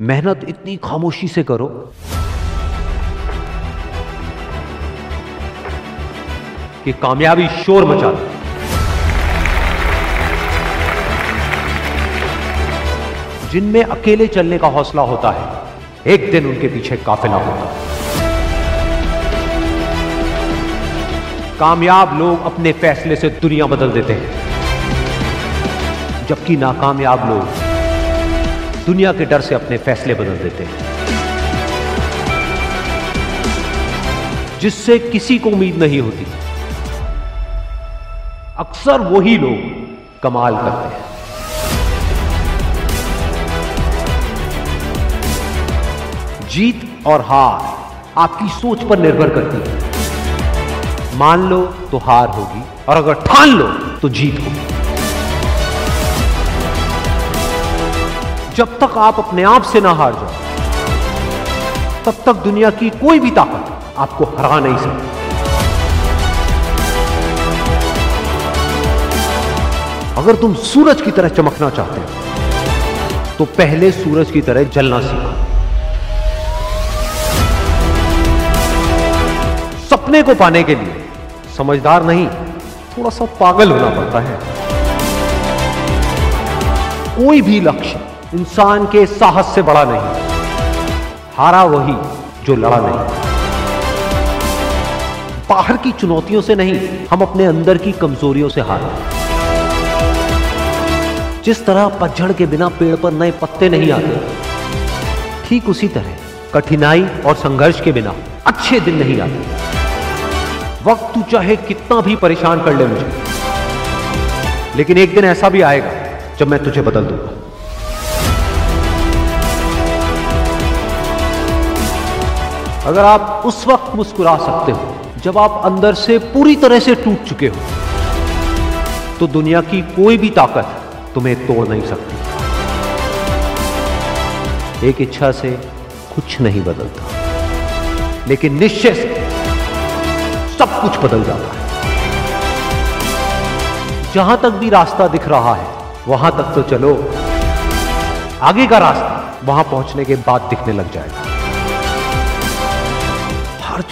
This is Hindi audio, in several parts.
मेहनत इतनी खामोशी से करो। कि कामयाबी शोर मचा दे। जिनमें अकेले चलने का हौसला होता है, एक दिन उनके पीछे काफिला होता है। कामयाब लोग अपने फैसले से दुनिया बदल देते हैं। जबकि नाकामयाब लोग दुनिया के डर से अपने फैसले बदल देते हैं। जिससे किसी को उम्मीद नहीं होती। अक्सर वही लोग कमाल करते हैं। जीत और हार आपकी सोच पर निर्भर करती है। मान लो तो हार होगी और अगर ठान लो तो जीत होगी। जब तक आप अपने आप से ना हार जाओ, तब तक दुनिया की कोई भी ताकत आपको हरा नहीं सकती। अगर तुम सूरज की तरह चमकना चाहते हो तो पहले सूरज की तरह जलना सीखो। सपने को पाने के लिए समझदार नहीं, थोड़ा सा पागल होना पड़ता है। कोई भी लक्ष्य इंसान के साहस से बड़ा नहीं। हारा वही जो लड़ा नहीं। बाहर की चुनौतियों से नहीं, हम अपने अंदर की कमजोरियों से हारे। जिस तरह पतझड़ के बिना पेड़ पर नए पत्ते नहीं आते, ठीक उसी तरह कठिनाई और संघर्ष के बिना अच्छे दिन नहीं आते। वक्त तू चाहे कितना भी परेशान कर ले मुझे, लेकिन एक दिन ऐसा भी आएगा जब मैं तुझे बदल दूँगा। अगर आप उस वक्त मुस्कुरा सकते हो, जब आप अंदर से पूरी तरह से टूट चुके हो तो दुनिया की कोई भी ताकत तुम्हें तोड़ नहीं सकती। एक इच्छा से कुछ नहीं बदलता, लेकिन निश्चय से सब कुछ बदल जाता है। जहाँ तक भी रास्ता दिख रहा है, वहाँ तक तो चलो, आगे का रास्ता वहाँ पहुँचने के बाद दिखने लग जाएगा।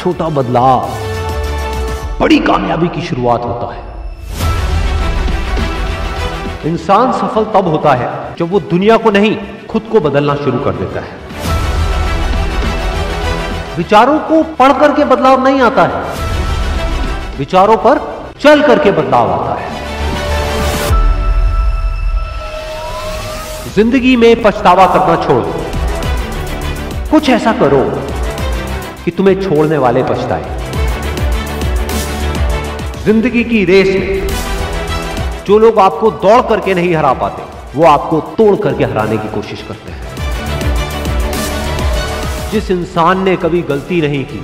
छोटा बदलाव, बड़ी कामयाबी की शुरुआत होता है। इंसान सफल तब होता है जब वो दुनिया को नहीं, खुद को बदलना शुरू कर देता है। विचारों को पढ़ करके बदलाव नहीं आता है। विचारों पर चल करके बदलाव आता है। ज़िंदगी में पछतावा करना छोड़ कुछ ऐसा करो कि तुम्हें छोड़ने वाले पछताए। ज़िंदगी की रेस में जो लोग आपको दौड़ करके नहीं हरा पाते, वो आपको तोड़ करके हराने की कोशिश करते हैं। जिस इंसान ने कभी गलती नहीं की,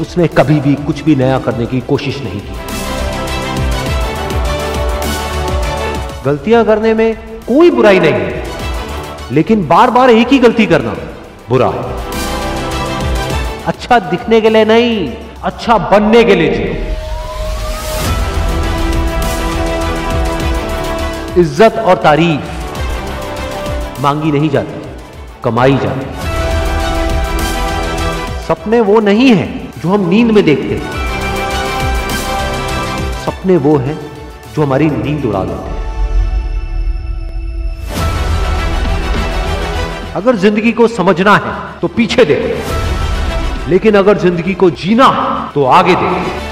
उसने कभी भी कुछ भी नया करने की कोशिश नहीं की। गलतियाँ करने में कोई बुराई नहीं है, लेकिन बार बार एक ही गलती करना बुरा है। अच्छा दिखने के लिए नहीं अच्छा बनने के लिए जियो। इज़्ज़त और तारीफ़ मांगी नहीं जाती, कमाई जाती। सपने वो नहीं है जो हम नींद में देखते हैं। सपने वो हैं जो हमारी नींद उड़ा देते हैं। अगर ज़िंदगी को समझना है तो पीछे देखो। लेकिन अगर ज़िंदगी को जीना तो आगे देखो